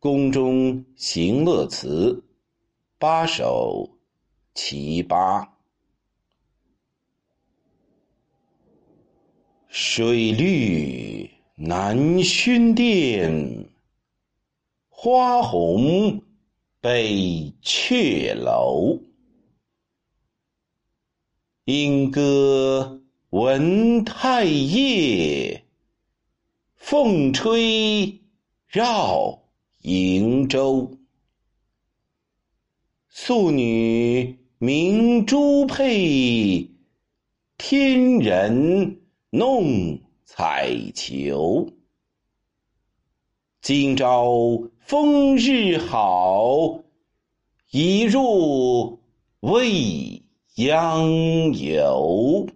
宫中行乐词八首其八。水绿南薰殿，花红北阙楼。莺歌闻太液，凤吹绕瀛洲。素女鸣珠佩，天人弄彩球。今朝风日好，一入未央游。